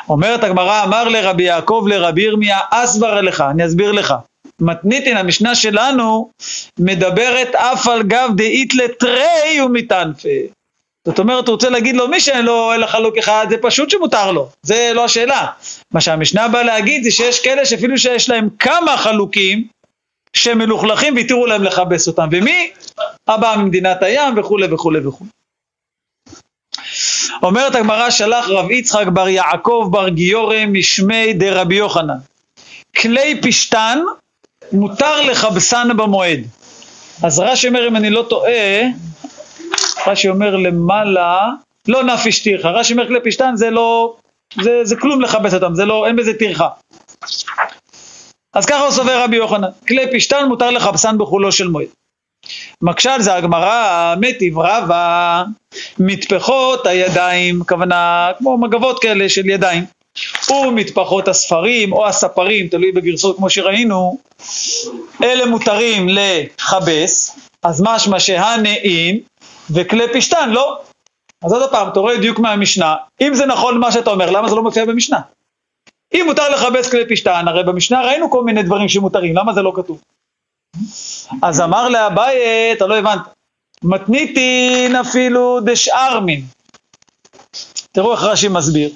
אומרת הגמרא, אמר לרבי יעקב לרבי ירמיה, אסבר לך, אני אסביר לך. מתניתין, המשנה שלנו, מדברת אף על גב דאית לתרי ומטנפה. זאת אומרת, הוא רוצה להגיד לו, מי שאין לו אלא חלוק אחד, זה פשוט שמותר לו, זה לא השאלה. מה שהמשנה באה להגיד זה שיש כאלה שאפילו שיש להם כמה חלוקים, שהם מלוכלכים והתירו להם לכבס אותם. ומי? הבא ממדינת הים וכולי וכולי וכולי. אומרת הגמרא, שלח רב יצחק בר יעקב בר גיורא משמי דרבי יוחנן. כלי פשתן מותר לכבסן במועד. אז רש"י אומר, אם אני לא טועה, רש"י אומר למעלה, לא נפיש טרחה, רש"י אומר כלי פשתן זה לא, זה, זה כלום לכבס אותם, זה לא, אין בזה טרחה. אז ככה סובר רבי יוחנן, כלי פשתן מותר לכבסן בחולו של מועד. מקשה על זה הגמרא, מטיב רבה, מטפחות הידיים, כוונה כמו מגבות כאלה של ידיים, ומטפחות הספרים או הספרים, תלוי בגרסות כמו שראינו, אלה מותרים לכבס, אז משמע שהנעים וכלי פשתן לא. אז עוד פעם, אתה רואה דיוק מהמשנה, אם זה נכון מה שאתה אומר, למה זה לא מופיע במשנה? אם מותר לכבס כלי פשתן, הרי במשנה ראינו כל מיני דברים שמותרים, למה זה לא כתוב? אז אמר לאביי, אתה לא הבנת, מתניתין אפילו דשארמין. תראו איך רש"י מסביר.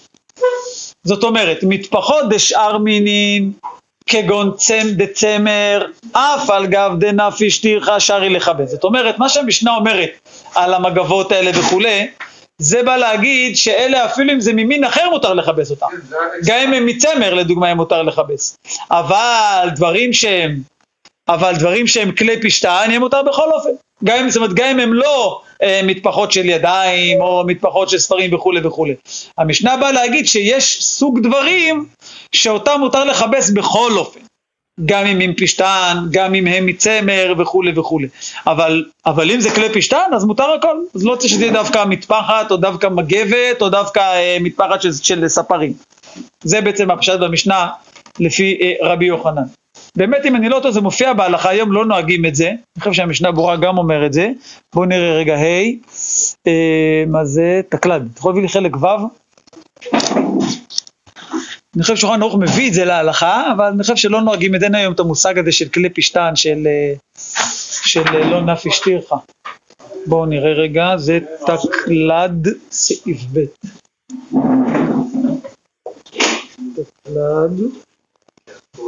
זאת אומרת, מטפחות דשארמינין, כגון צם דצמר, אף על גב דנפיש תירחה שרי לכבד. זאת אומרת, מה שהמשנה אומרת על המגבות האלה וכולי, זה בא להגיד שאלה אפילו אם זה ממין אחר מותר לכבס אותם. גם אם הם מצמר לדוגמה הם מותר לכבס. אבל דברים שהם, אבל דברים שהם כלי פשטן יהיה מותר בכל אופן. גם אם, זאת אומרת, גם אם הם לא אה, מטפחות של ידיים או מטפחות של ספרים וכולי וכולי. המשנה באה להגיד שיש סוג דברים שאותם מותר לכבס בכל אופן. גם אם הם פשטן, גם אם הם מצמר וכולי וכולי. אבל, אבל אם זה כלי פשטן, אז מותר הכל. אז לא צריך שזה יהיה דווקא מטפחת, או דווקא מגבת, או דווקא אה, מטפחת של, של ספרים. זה בעצם הפשט במשנה לפי אה, רבי יוחנן. באמת, אם אני לא טועה, זה מופיע בהלכה, היום לא נוהגים את זה. אני חושב שהמשנה ברורה גם אומר את זה. בואו נראה רגע, ה', אה, מה זה? תקלד. אתה יכול להביא לי חלק ו'? אני חושב שולחן ערוך מביא את זה להלכה, אבל אני חושב שלא נוהגים את אין היום את המושג הזה של כלי פשטן, של, אה, של אה, לא נפיש תירחה. בואו נראה רגע, זה תקלד סעיף ב'. תקלד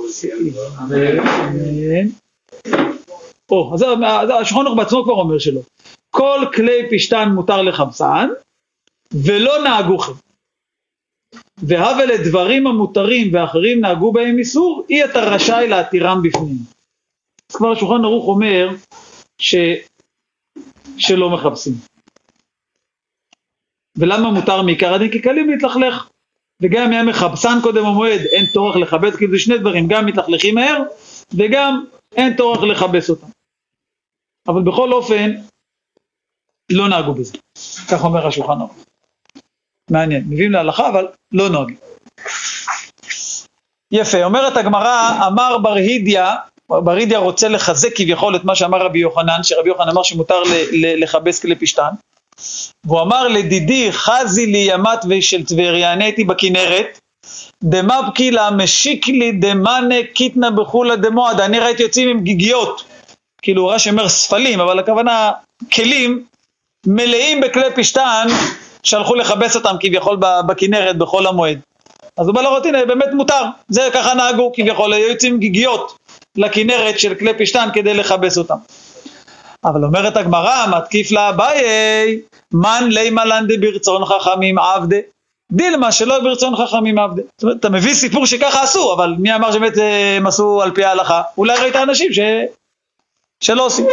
סעיף ב'. או, אז השולחן בעצמו כבר אומר שלא. כל כלי פשטן מותר לחמסן, ולא נהגו כן. והווה לדברים המותרים ואחרים נהגו בהם איסור, אי אתה רשאי להתירם בפנים. אז כבר השולחן ערוך אומר ש... שלא מחפשים. ולמה מותר מעיקר הדין? כי קלים להתלכלך. וגם היה מחפשן קודם המועד, אין טורח לכבס, כי זה שני דברים, גם מתלכלכים מהר, וגם אין טורח לכבס אותם. אבל בכל אופן, לא נהגו בזה. כך אומר השולחן ערוך. מעניין, מביאים להלכה אבל לא נוהגים. יפה, אומרת הגמרא, אמר בר הידיה, בר הידיה רוצה לחזק כביכול את מה שאמר רבי יוחנן, שרבי יוחנן אמר שמותר לכבס כלי פשתן, והוא אמר לדידי חזי לי ימת ושל טבריה, אני הייתי בכנרת, דמבקי לה משיק לי דמאנה קיטנה בחולה דמועד, אני ראיתי יוצאים עם גיגיות, כאילו רש"י אומר ספלים, אבל הכוונה כלים מלאים בכלי פשתן שהלכו לכבס אותם כביכול בכנרת בחול המועד. אז הוא בא לראות, הנה, באמת מותר, זה ככה נהגו, כביכול היו יוצאים גיגיות לכנרת של כלי פשתן כדי לכבס אותם. אבל אומרת הגמרא, מתקיף לה אביי, מן לימה לנדה ברצון חכמים עבדה. דילמה שלא ברצון חכמים עבדה. זאת אומרת, אתה מביא סיפור שככה עשו, אבל מי אמר שבאמת אה, הם עשו על פי ההלכה? אולי ראית אנשים ש... שלא עושים.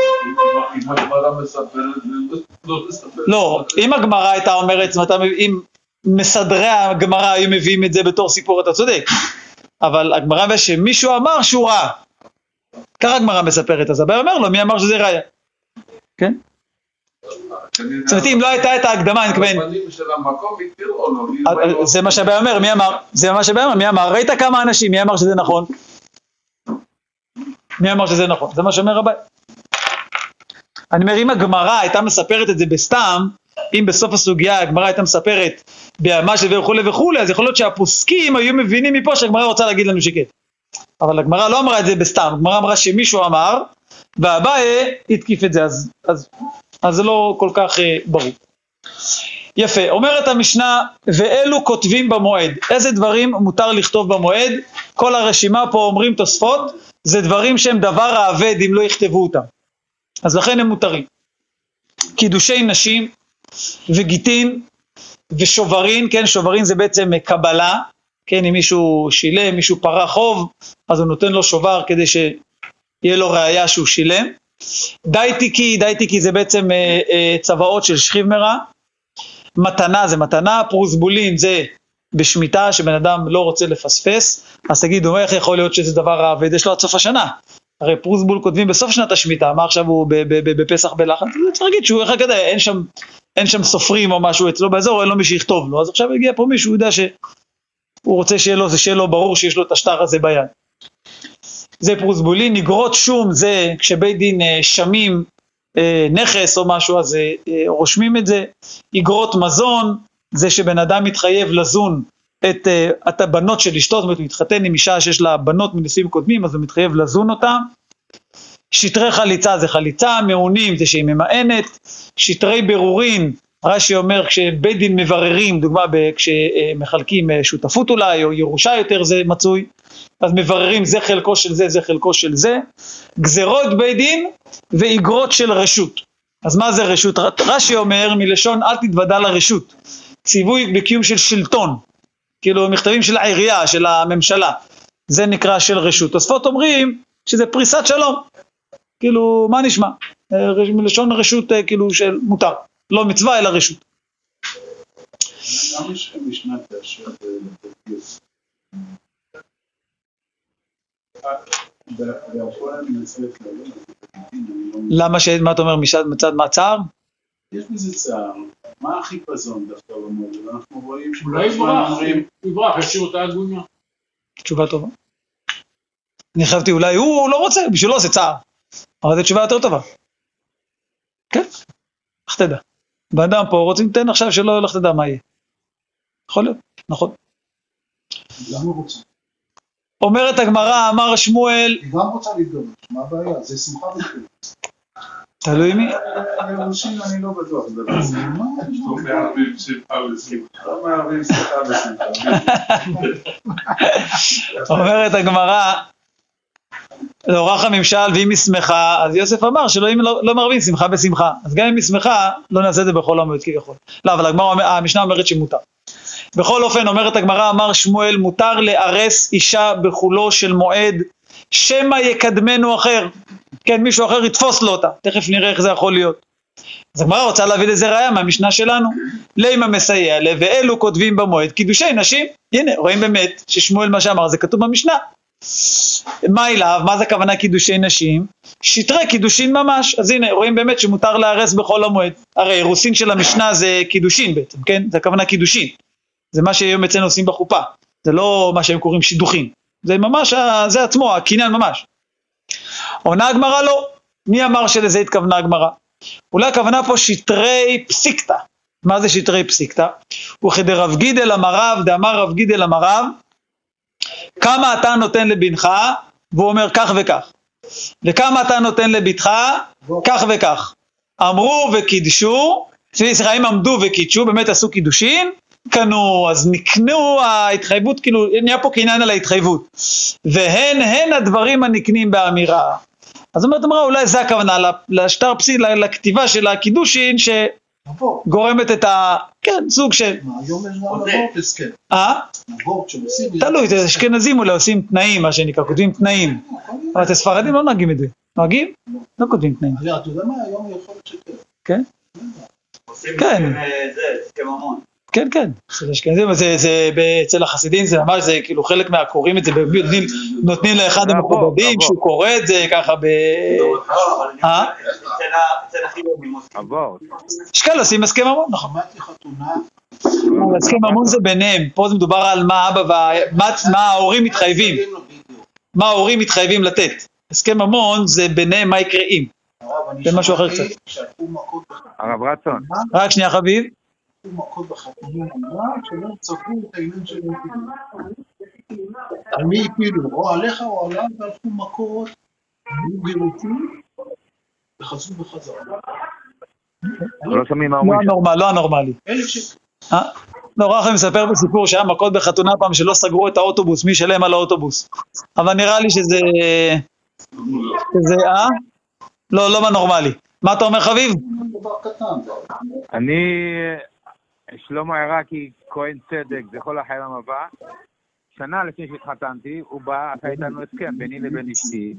לא אם הגמרא הייתה אומרת, זאת אומרת, אם מסדרי הגמרא היו מביאים את זה בתור סיפור, אתה צודק. אבל הגמרא אומר שמישהו אמר שהוא ראה. ככה הגמרא מספרת, אז הבעיה אומר לו, מי אמר שזה ראיה? כן? זאת אומרת, אם לא הייתה את ההקדמה, אני מתכוון, הרבנים של המקום התירו לו. אה, זה מה שהבעיה אומר, מי אמר? זה מה שהבעיה אומר, מי אמר? ראית כמה אנשים, מי אמר שזה נכון? מי אמר שזה נכון? זה מה שאומר הבעיה. אני אומר, אם הגמרא הייתה מספרת את זה בסתם, אם בסוף הסוגיה הגמרא הייתה מספרת בימה של וכולי וכולי, אז יכול להיות שהפוסקים היו מבינים מפה שהגמרא רוצה להגיד לנו שכן. אבל הגמרא לא אמרה את זה בסתם, הגמרא אמרה שמישהו אמר, ואביי התקיף את זה, אז, אז, אז זה לא כל כך אה, ברור. יפה, אומרת המשנה, ואלו כותבים במועד. איזה דברים מותר לכתוב במועד? כל הרשימה פה אומרים תוספות, זה דברים שהם דבר האבד אם לא יכתבו אותם. אז לכן הם מותרים. קידושי נשים וגיטין ושוברין, כן, שוברין זה בעצם קבלה, כן, אם מישהו שילם, מישהו פרה חוב, אז הוא נותן לו שובר כדי שיהיה לו ראייה שהוא שילם. דייטיקי, דייטיקי זה בעצם אה, אה, צוואות של שכיב מרע. מתנה זה מתנה, פרוסבולין זה בשמיטה, שבן אדם לא רוצה לפספס, אז תגידו, איך יכול להיות שזה דבר האבד? יש לו עד סוף השנה. הרי פרוסבול כותבים בסוף שנת השמיטה, מה עכשיו הוא בפסח בלחץ? צריך להגיד שהוא, איך כזה, אין שם, אין שם סופרים או משהו אצלו באזור, אין לו מי שיכתוב לו, אז עכשיו הגיע פה מישהו, הוא יודע שהוא רוצה שיהיה לו, שיהיה לו ברור שיש לו את השטר הזה ביד. זה פרוסבולין, נגרות שום זה כשבית דין אה, שמים אה, נכס או משהו, אז אה, רושמים את זה. אגרות מזון, זה שבן אדם מתחייב לזון את, את הבנות של אשתו, זאת אומרת הוא מתחתן עם אישה שיש לה בנות מנישואים קודמים, אז הוא מתחייב לזון אותה. שטרי חליצה זה חליצה, מעונים זה שהיא ממאנת, שטרי בירורין, רש"י אומר כשבית דין מבררים, דוגמה כשמחלקים שותפות אולי, או ירושה יותר זה מצוי, אז מבררים זה חלקו של זה, זה חלקו של זה, גזרות בית דין ואיגרות של רשות. אז מה זה רשות? רש"י אומר מלשון אל תתוודע לרשות, ציווי בקיום של שלטון, כאילו מכתבים של העירייה, של הממשלה, זה נקרא של רשות. תוספות אומרים שזה פריסת שלום, כאילו מה נשמע? מלשון רשות אה, כאילו של מותר, לא מצווה אלא רשות. למה שהמשנה תאשר בגיוס? למה ש... מה אתה אומר מצד מעצר? יש בזה צער. מה החיפזון דווקא במועד? אנחנו רואים אולי יברח, יברח, ישאיר אותה עגונה. תשובה טובה. אני חשבתי אולי הוא לא רוצה, בשבילו זה צער. אבל זו תשובה יותר טובה. כן, איך תדע. בן אדם פה רוצים לתן עכשיו שלא, לך תדע מה יהיה. יכול להיות, נכון. למה הוא רוצה? אומרת הגמרא, אמר שמואל... היא גם רוצה להתגרש, מה הבעיה? זה שמחה וחיות. תלוי מי. אנשים אני לא בטוח, לא מערבים שמחה ושמחה. לא. אומרת הגמרא, לאורח הממשל ואם היא שמחה, אז יוסף אמר שלא לא, לא מערבים שמחה בשמחה. אז גם אם היא שמחה, לא נעשה את זה בכל המועד כביכול. לא, אבל הגמרא, המשנה אומרת שמותר. בכל אופן, אומרת הגמרא, אמר שמואל, מותר לארס אישה בחולו של מועד, שמא יקדמנו אחר. כן, מישהו אחר יתפוס לו אותה, תכף נראה איך זה יכול להיות. אז הגמרא רוצה להביא לזה ראיה מהמשנה שלנו. לימה מסייע לה, ואלו כותבים במועד קידושי נשים. הנה, רואים באמת ששמואל מה שאמר זה כתוב במשנה. מה אליו? מה זה הכוונה קידושי נשים? שטרי קידושין ממש. אז הנה, רואים באמת שמותר לארס בכל המועד. הרי אירוסין של המשנה זה קידושין בעצם, כן? זה הכוונה קידושין. זה מה שהיום אצלנו עושים בחופה, זה לא מה שהם קוראים שידוכים, זה ממש, זה עצמו, הקניין ממש. עונה הגמרא לא, מי אמר שלזה התכוונה הגמרא? אולי הכוונה פה שטרי פסיקתא. מה זה שטרי פסיקתא? וכדרב גידל אמריו, דאמר רב גידל אמריו, כמה אתה נותן לבנך, והוא אומר כך וכך. וכמה אתה נותן לבתך, כך וכך. אמרו וקידשו, סליחה, אם עמדו וקידשו, באמת עשו קידושין, קנו, אז נקנו ההתחייבות, כאילו נהיה פה קניין על ההתחייבות. והן הן הדברים הנקנים באמירה. אז אומרת אמרה אולי זה הכוונה לשטר פסי, לכתיבה של הקידושין שגורמת את ה... כן, סוג של... מה, היום יש גם הסכם. אה? שעושים... תלוי, אשכנזים אולי עושים תנאים, מה שנקרא, כותבים תנאים. אבל את הספרדים לא נוהגים את זה. נוהגים? לא כותבים תנאים. אתה יודע מה, היום יכול להיות שכן. כן? כן. זה, הסכם המון. כן, כן, אצל אשכנזים, זה, זה, אצל החסידים זה ממש, זה כאילו חלק מה... קוראים את זה, נותנים, נותנים לאחד המכובדים שהוא קורא את זה ככה ב... אה? יש כאלה עושים הסכם ממון, נכון. הסכם ממון זה ביניהם, פה זה מדובר על מה אבא ומה ההורים מתחייבים, מה ההורים מתחייבים לתת. הסכם ממון זה ביניהם מה יקרה אם. זה משהו אחר קצת. הרב רצון, רק שנייה חביב. מכות בחתונה, אמרה שלא צפו את העניין של הנתינים. על מי הפילו? או עליך או עליו, והלכו מכות, היו גירוצים, וחזרו בחזרה. לא שומעים מה לא אומרים לא הנורמלי. לא, רחם מספר בסיפור שהיה מכות בחתונה פעם שלא סגרו את האוטובוס, מי ישלם על האוטובוס. אבל נראה לי שזה... שזה, אה? לא, לא בנורמלי. מה אתה אומר חביב? אני, שלמה עיראקי, כהן צדק, זכור לחיילים הבא, שנה לפני שהתחתנתי, הוא בא, עשה איתנו הסכם ביני לבין אשתי,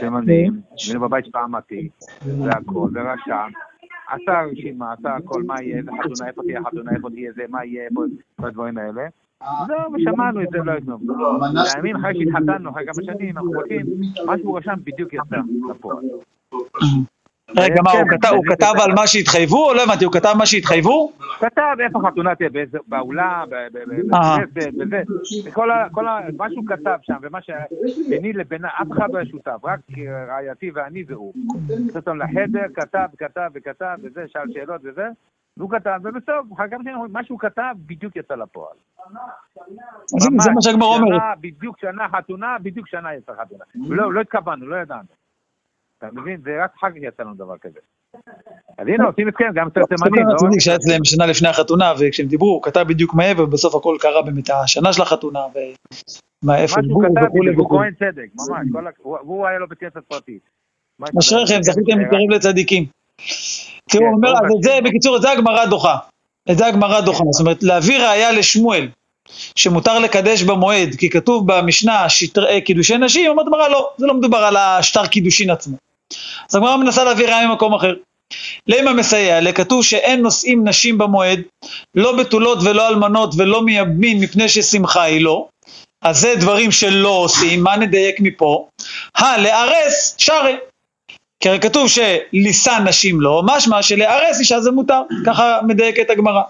שמנים, היינו בבית שעמדתי, והכל, ורשם, עשה רשימה, עשה הכל, מה יהיה, איזה חתונה, איפה תהיה חתונה, איפה תהיה זה, מה יהיה, כל הדברים האלה. זהו, ושמענו את זה, לא היינו. לימים אחרי שהתחתנו, אחרי כמה שנים, אנחנו רוצים, מה שהוא רשם בדיוק יצא לפועל. רגע, מה, הוא כן, כתב- הוא כתב. על מה שהתחייבו? או לא הבנתי, הוא כתב מה שהתחייבו? כתב איפה חתונה תהיה, באולם, אה. בזה. כל מה שהוא כתב שם, ומה שביני לבינה, אף אחד לא היה שותף, רק רעייתי ואני והוא. נכנס אותם לחדר, כתב, כתב וכתב, וזה, שאל שאלות וזה, והוא כתב, ובסוף, אחר שנים, מה שהוא כתב, בדיוק יצא לפועל. זה מה שהגמרא אומרת. שנה, בדיוק שנה חתונה, בדיוק שנה יצא חתונה. ולא, לא התכוונו, לא ידענו. אתה מבין? זה רק אחר כך יצא לנו דבר כזה. אז הנה, עושים הסכם, גם אצל תימנים, ספר לא? הצדיק שהיה אצלם שנה לפני החתונה, וכשהם דיברו, הוא כתב בדיוק מה יהיה, ובסוף הכל קרה באמת השנה של החתונה, ומה, איפה מה שהוא דיברו כתב, וכולי הוא וכולי. כהן צדק, ממש, והוא היה לו בית כנסת פרטי. אשריכם, זכיתם להתקרב לצדיקים. תראו, הוא אומר, את. בקיצור, את זה הגמרא דוחה. את זה הגמרא דוחה. זאת אומרת, להביא ראיה לשמואל, שמותר לקדש במועד, כי כתוב במשנה שטרי- קידושי נשים, אומרת הגמרא, לא, זה לא מדובר על השטר קידושין עצמו. אז הגמרא מנסה להביא ראיה ממקום אחר. למה מסייע? לכתוב שאין נושאים נשים במועד, לא בתולות ולא אלמנות ולא מייבמין מפני ששמחה היא לא. אז זה דברים שלא עושים, מה נדייק מפה? הלארס שרי. כי הרי כתוב שלישא נשים לא, משמע שלארס אישה זה מותר, ככה מדייקת הגמרא.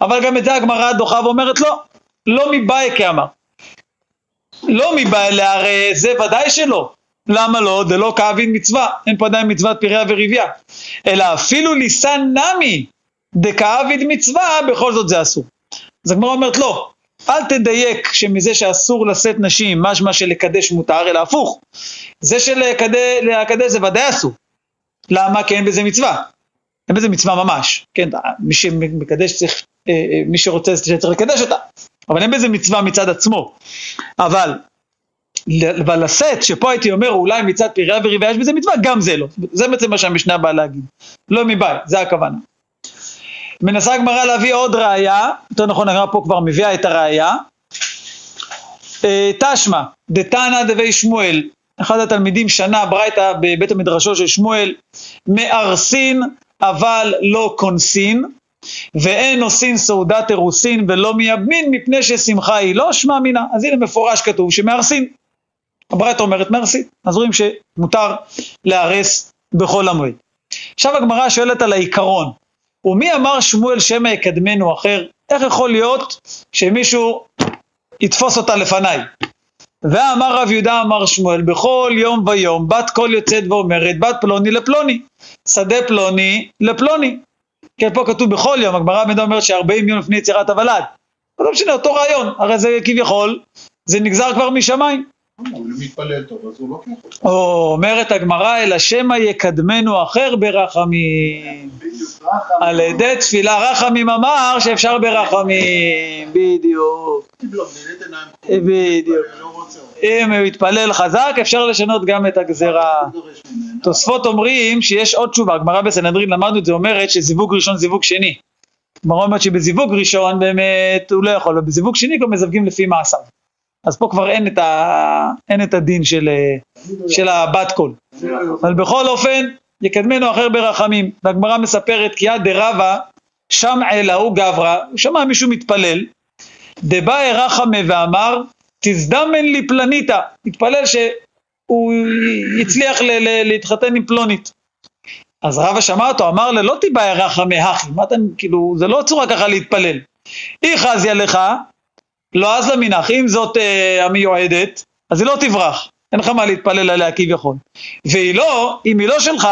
אבל גם את זה הגמרא דוחה ואומרת לא, לא מבאי כאמר. לא מבאי לארס, זה ודאי שלא. למה לא? זה לא כאבין מצווה, אין פה עדיין מצוות פריה וריביה. אלא אפילו לישא נמי דכאביד מצווה, בכל זאת זה אסור. אז הגמרא אומרת לא, אל תדייק שמזה שאסור לשאת נשים, משמע שלקדש מותר, אלא הפוך. זה שלקדש זה ודאי אסור. למה? כי אין בזה מצווה. אין בזה מצווה ממש. כן, מי שמקדש צריך, מי שרוצה שצריך לקדש אותה. אבל אין בזה מצווה מצד עצמו. אבל, לשאת, שפה הייתי אומר אולי מצד פריה וריביה יש בזה מצווה, גם זה לא. זה בעצם מה שהמשנה באה להגיד. לא מבית, זה הכוונה. מנסה הגמרא להביא עוד ראייה, יותר נכון הגמרא פה כבר מביאה את הראייה. אה, תשמע, דתנא דבי שמואל, אחד התלמידים שנה ברייתא בבית המדרשו של שמואל, מארסין אבל לא קונסין, ואין עושין סעודת אירוסין ולא מייבמין מפני ששמחה היא לא שמע מינה. אז הנה מפורש כתוב שמארסין. הברייתא אומרת מארסין, אז רואים שמותר לארס בחול המועד. עכשיו הגמרא שואלת על העיקרון, ומי אמר שמואל שמא יקדמנו אחר? איך יכול להיות שמישהו יתפוס אותה לפניי? ואמר רב יהודה אמר שמואל, בכל יום ויום בת קול יוצאת ואומרת, בת פלוני לפלוני, שדה פלוני לפלוני. כן, פה כתוב בכל יום, הגמרא במידה אומרת ש-40 יום לפני יצירת הוולד. לא משנה, אותו רעיון, הרי זה כביכול, זה נגזר כבר משמיים. אותו. או, אומרת הגמרא, אלא שמא יקדמנו אחר ברחמים. על ידי תפילה רחמים אמר שאפשר ברחמים, בדיוק. בדיוק. לא. אם הוא יתפלל חזק, אפשר לשנות גם את הגזרה. תוספות אומרים שיש עוד תשובה, הגמרא בסנהדרין למדנו את זה, אומרת שזיווג ראשון זיווג שני. הגמרא אומרת שבזיווג ראשון באמת הוא לא יכול, ובזיווג שני כבר מזווגים לפי מעשיו. אז פה כבר אין את, ה... אין את הדין של, אה, של הבת קול. אבל בכל אופן, יקדמנו אחר ברחמים. והגמרא מספרת כי יד דרבה, אלה הוא גברא, שמע מישהו מתפלל, דבאי רחמה ואמר, תזדמן לי פלניתא, התפלל שהוא יצליח ל- ל- להתחתן עם פלונית. אז רבא שמע אותו, אמר לה, לא תיבאי רחמה אחי, מה אתם, כאילו, זה לא צורה ככה להתפלל. אי חזיה לך, לא אז למינך, אם זאת אה, המיועדת, אז היא לא תברח. אין לך מה להתפלל עליה כביכול. והיא לא, אם היא לא שלך,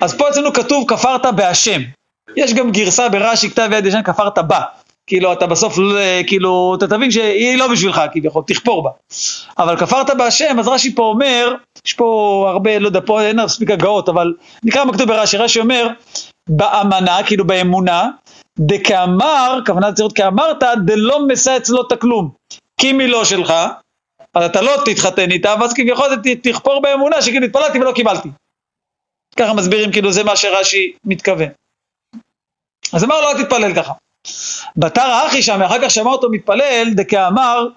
אז פה אצלנו כתוב כפרת בהשם. יש גם גרסה ברש"י, כתב יד ישן, כפרת בה. כאילו, אתה בסוף, לא- כאילו, אתה תבין שהיא לא בשבילך כביכול, תכפור בה. אבל כפרת בהשם, אז רש"י פה אומר, יש פה הרבה, לא יודע, פה אין מספיק הגאות, אבל נקרא מה כתוב ברש"י, רש"י אומר, באמנה, כאילו באמונה, דכאמר, כוונה צריך להיות כאמרת, דלא מסע אצלו את הכלום. כי אם היא לא שלך, אז אתה לא תתחתן איתה, ואז כביכול תכפור באמונה שכאילו התפללתי ולא קיבלתי. ככה מסבירים, כאילו זה מה שרש"י מתכוון. אז אמר לו, אל תתפלל ככה. בתר האחי שם, אחר כך שמע אותו מתפלל, דכאמר,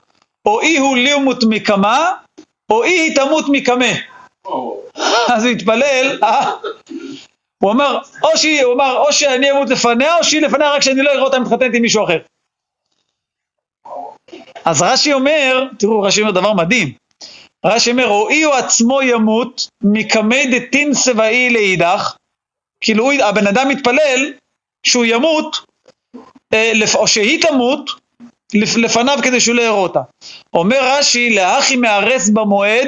או אי הוא לימות מקמה, או אי היא תמות מקמה. אז הוא התפלל, אה? הוא אמר, או שהיא, הוא אמר, או שאני אמות לפניה, או שהיא לפניה רק שאני לא אראה אותה מתחתנת עם מישהו אחר. אז רש"י אומר, תראו, רש"י אומר דבר מדהים. רש"י אומר, או אי הוא עצמו ימות, מקמי דתין סבאי לאידך, כאילו הבן אדם מתפלל שהוא ימות, אה, או שהיא תמות, לפ- לפניו כדי שהוא לא אותה. אומר רש"י, לאחי מהרס במועד,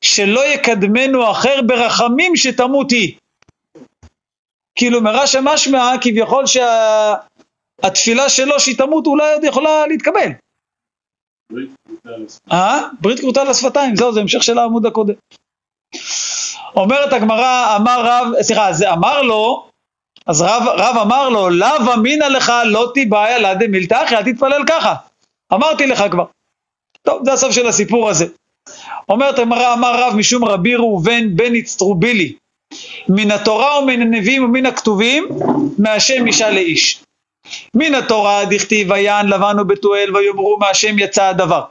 שלא יקדמנו אחר ברחמים שתמות היא. כאילו מרש"י משמע כביכול שהתפילה שלו שהיא תמות אולי עוד יכולה להתקבל. אה? ברית כרותה לשפתיים, זהו, זה המשך של העמוד הקודם. אומרת הגמרא, אמר רב, סליחה, זה אמר לו, אז רב, רב אמר לו, לאו אמינא לך לא תיבאי דמילתא אחי, אל תתפלל ככה. אמרתי לך כבר. טוב, זה הסוף של הסיפור הזה. אומרת הגמרא, אמר רב משום רבי ראובן בן יצטרובילי, מן התורה ומן הנביאים ומן הכתובים, מהשם אישה לאיש. מן התורה דכתיב ויען לבן ובתואל ויאמרו מהשם יצא הדבר.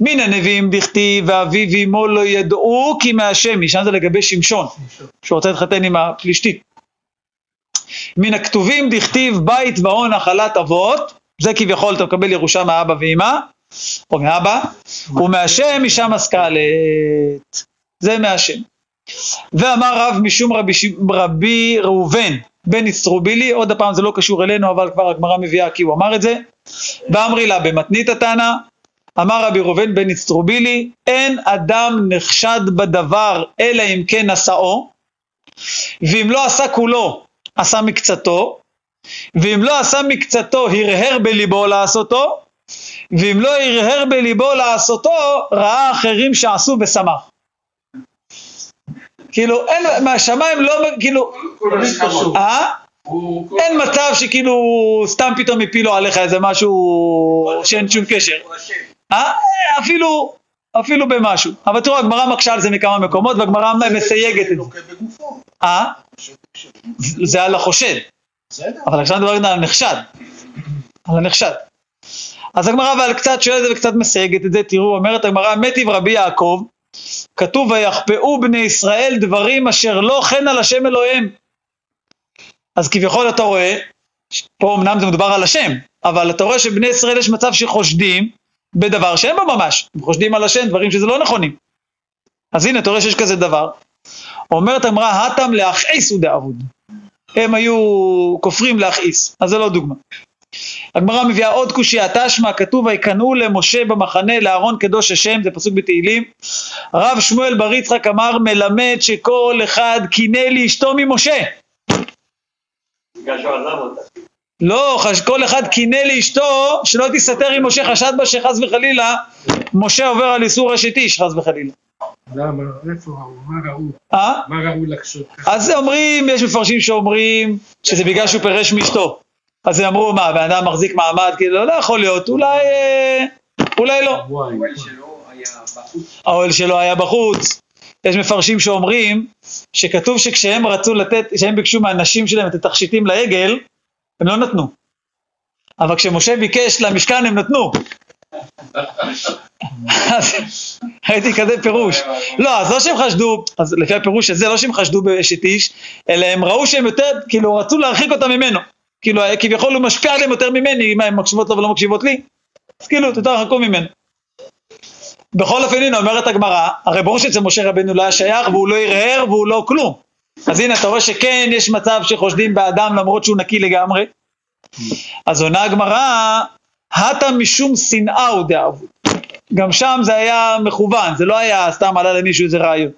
מן הנביאים דכתיב ואביו ואמו לא ידעו כי מהשם היא, שם זה לגבי שמשון, שהוא רוצה להתחתן עם הפלישתית. מן הכתובים דכתיב בית ואון נחלת אבות, זה כביכול אתה מקבל ירושה מאבא ואמא, או מאבא, ומהשם אישה משכלת, זה מהשם. ואמר רב משום רבי, ש- רבי ראובן בן יצטרובילי, עוד הפעם זה לא קשור אלינו אבל כבר הגמרא מביאה כי הוא אמר את זה, באמרי לה במתנית התנא, אמר רבי ראובן בן יצטרובילי, אין אדם נחשד בדבר אלא אם כן עשאו, ואם לא עשה כולו, עשה מקצתו, ואם לא עשה מקצתו, הרהר בליבו לעשותו, ואם לא הרהר בליבו לעשותו, ראה אחרים שעשו ושמח. כאילו, אין, מהשמיים לא, כאילו. אה? אין מצב שכאילו סתם פתאום הפילו עליך איזה משהו שאין שום קשר. אה? אפילו, אפילו במשהו. אבל תראו, הגמרא מקשה על זה מכמה מקומות, והגמרא מסייגת את זה. אה? ש- זה על החושד. אבל עכשיו מדברים על הנחשד. על הנחשד. אז הגמרא אבל קצת שואלת זה וקצת מסייגת את זה, תראו, אומרת הגמרא, מטיב רבי יעקב, כתוב ויחפאו בני ישראל דברים אשר לא חן על השם אלוהיהם. אז כביכול אתה רואה, פה אמנם זה מדובר על השם, אבל אתה רואה שבני ישראל יש מצב שחושדים בדבר שאין בו ממש, הם חושדים על השם דברים שזה לא נכונים. אז הנה, אתה רואה שיש כזה דבר. אומרת הגמרא, הטם להכעיסו דאבוד. הם היו כופרים להכעיס, אז זה לא דוגמה. הגמרא מביאה עוד קושייה, תשמע, כתוב ויקנאו למשה במחנה לאהרון קדוש השם, זה פסוק בתהילים. רב שמואל בר יצחק אמר, מלמד שכל אחד קינא לאשתו ממשה. לא, כל אחד קינא לאשתו, שלא תסתתר עם משה, חשד בה שחס וחלילה, משה עובר על איסור אשת איש, חס וחלילה. למה? איפה ראו? מה ראו? אה? מה ראו לחשוד ככה? אז אומרים, יש מפרשים שאומרים שזה בגלל שהוא פירש מאשתו. אז הם אמרו, מה, בן אדם מחזיק מעמד, כאילו, לא יכול להיות, אולי, אה, אולי לא. האוהל שלו היה בחוץ. יש מפרשים שאומרים שכתוב שכשהם רצו לתת, כשהם ביקשו מהנשים שלהם את התכשיטים לעגל, הם לא נתנו. אבל כשמשה ביקש למשכן הם נתנו. אז ראיתי כזה פירוש. לא, אז לא שהם חשדו, אז לפי הפירוש הזה, לא שהם חשדו באשת איש, אלא הם ראו שהם יותר, כאילו רצו להרחיק אותם ממנו. כאילו כביכול הוא משפיע עליהם יותר ממני, מה, הם מקשיבות לו ולא מקשיבות לי? אז כאילו, יותר רחקו ממנו. בכל אופן, הנה אומרת הגמרא, הרי ברור שאצל משה רבנו לא היה שייך והוא לא הרהר והוא לא כלום. אז הנה, אתה רואה שכן יש מצב שחושדים באדם למרות שהוא נקי לגמרי. אז עונה הגמרא, הטה משום שנאה הוא דאבוד. גם שם זה היה מכוון, זה לא היה סתם עלה למישהו איזה רעיון.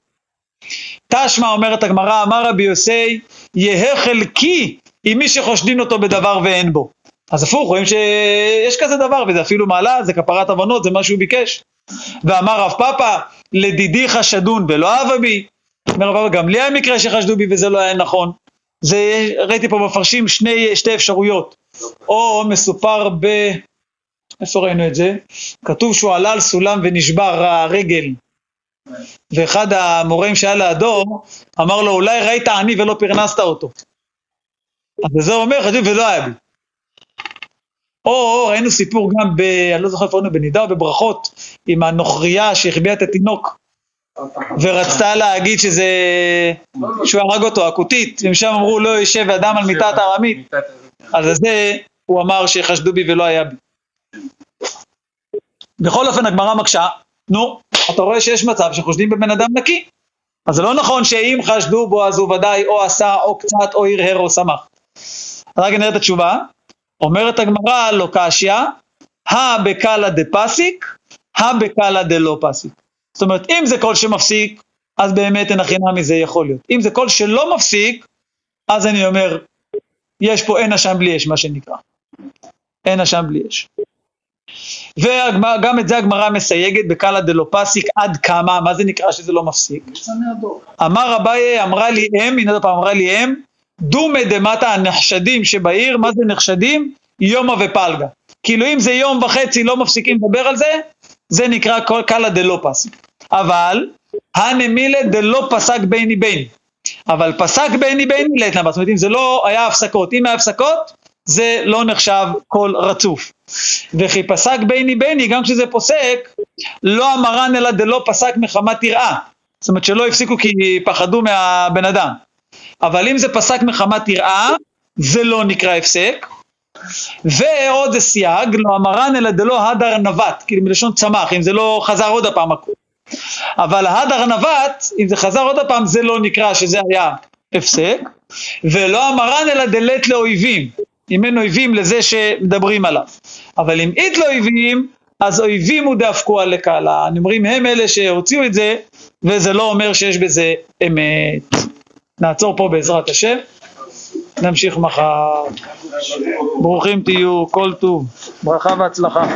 תשמע אומרת הגמרא, אמר רבי יוסי, יהא חלקי עם מי שחושדין אותו בדבר ואין בו. אז הפוך, רואים שיש כזה דבר, וזה אפילו מעלה, זה כפרת עוונות, זה מה שהוא ביקש. ואמר רב פאפא, לדידי חשדון ולא אהבה בי. אומר רב פאפא, גם לי היה מקרה שחשדו בי וזה לא היה נכון. זה, ראיתי פה מפרשים שני, שתי אפשרויות. או מסופר ב... איפה ראינו את זה? כתוב שהוא עלה על סולם ונשבר הרגל. ואחד המורים שהיה לידו אמר לו, אולי ראית עני ולא פרנסת אותו. אז זה אומר, חשוב ולא היה בי. או, ראינו סיפור גם ב... אני לא זוכר איפה ראינו, בנידה או בברכות, עם הנוכריה שהחביאה את התינוק, ורצתה להגיד שזה... שהוא הרג אותו, הכותית, ומשם אמרו לא יושב אדם על מיטת ארמית, אז זה הוא אמר שחשדו בי ולא היה בי. בכל אופן הגמרא מקשה, נו, אתה רואה שיש מצב שחושדים בבן אדם נקי. אז זה לא נכון שאם חשדו בו אז הוא ודאי או עשה או קצת או הרהר או שמח. רגע נראה את התשובה. אומרת הגמרא לא קשיא, הא בקאלה דפסיק, הא בקלא דלא פסיק. זאת אומרת, אם זה קול שמפסיק, אז באמת אין הכי נמי זה יכול להיות. אם זה קול שלא מפסיק, אז אני אומר, יש פה אין עשן בלי אש, מה שנקרא. אין עשן בלי אש. וגם את זה הגמרא מסייגת בקלא דלא פסיק עד כמה, מה זה נקרא שזה לא מפסיק? אמר אביי, אמרה לי אם, הנה עוד פעם אמרה לי אם, דומי דמתא הנחשדים שבעיר, מה זה נחשדים? יומא ופלגה. כאילו אם זה יום וחצי לא מפסיקים לדבר על זה, זה נקרא קאלה דלא פסיק. אבל, הנמילה דלא פסק ביני ביני. אבל פסק ביני ביני להתנבא, זאת אומרת אם זה לא היה הפסקות, אם היה הפסקות, זה לא נחשב קול רצוף. וכי פסק ביני ביני, גם כשזה פוסק, לא המרן אלא דלא פסק מחמת יראה. זאת אומרת שלא הפסיקו כי פחדו מהבן אדם. אבל אם זה פסק מחמת יראה, זה לא נקרא הפסק. ועוד סייג, לא המרן אלא דלא הדר נבט, כאילו מלשון צמח, אם זה לא חזר עוד הפעם הכול. אבל ההדר נבט, אם זה חזר עוד הפעם, זה לא נקרא שזה היה הפסק. ולא המרן אלא דלת לאויבים, אם אין אויבים לזה שמדברים עליו. אבל אם אית לא אויבים, אז אויבים הוא דאפקו על לקהלה. אומרים הם אלה שהוציאו את זה, וזה לא אומר שיש בזה אמת. נעצור פה בעזרת השם, נמשיך מחר. ברוכים תהיו, כל טוב, ברכה והצלחה.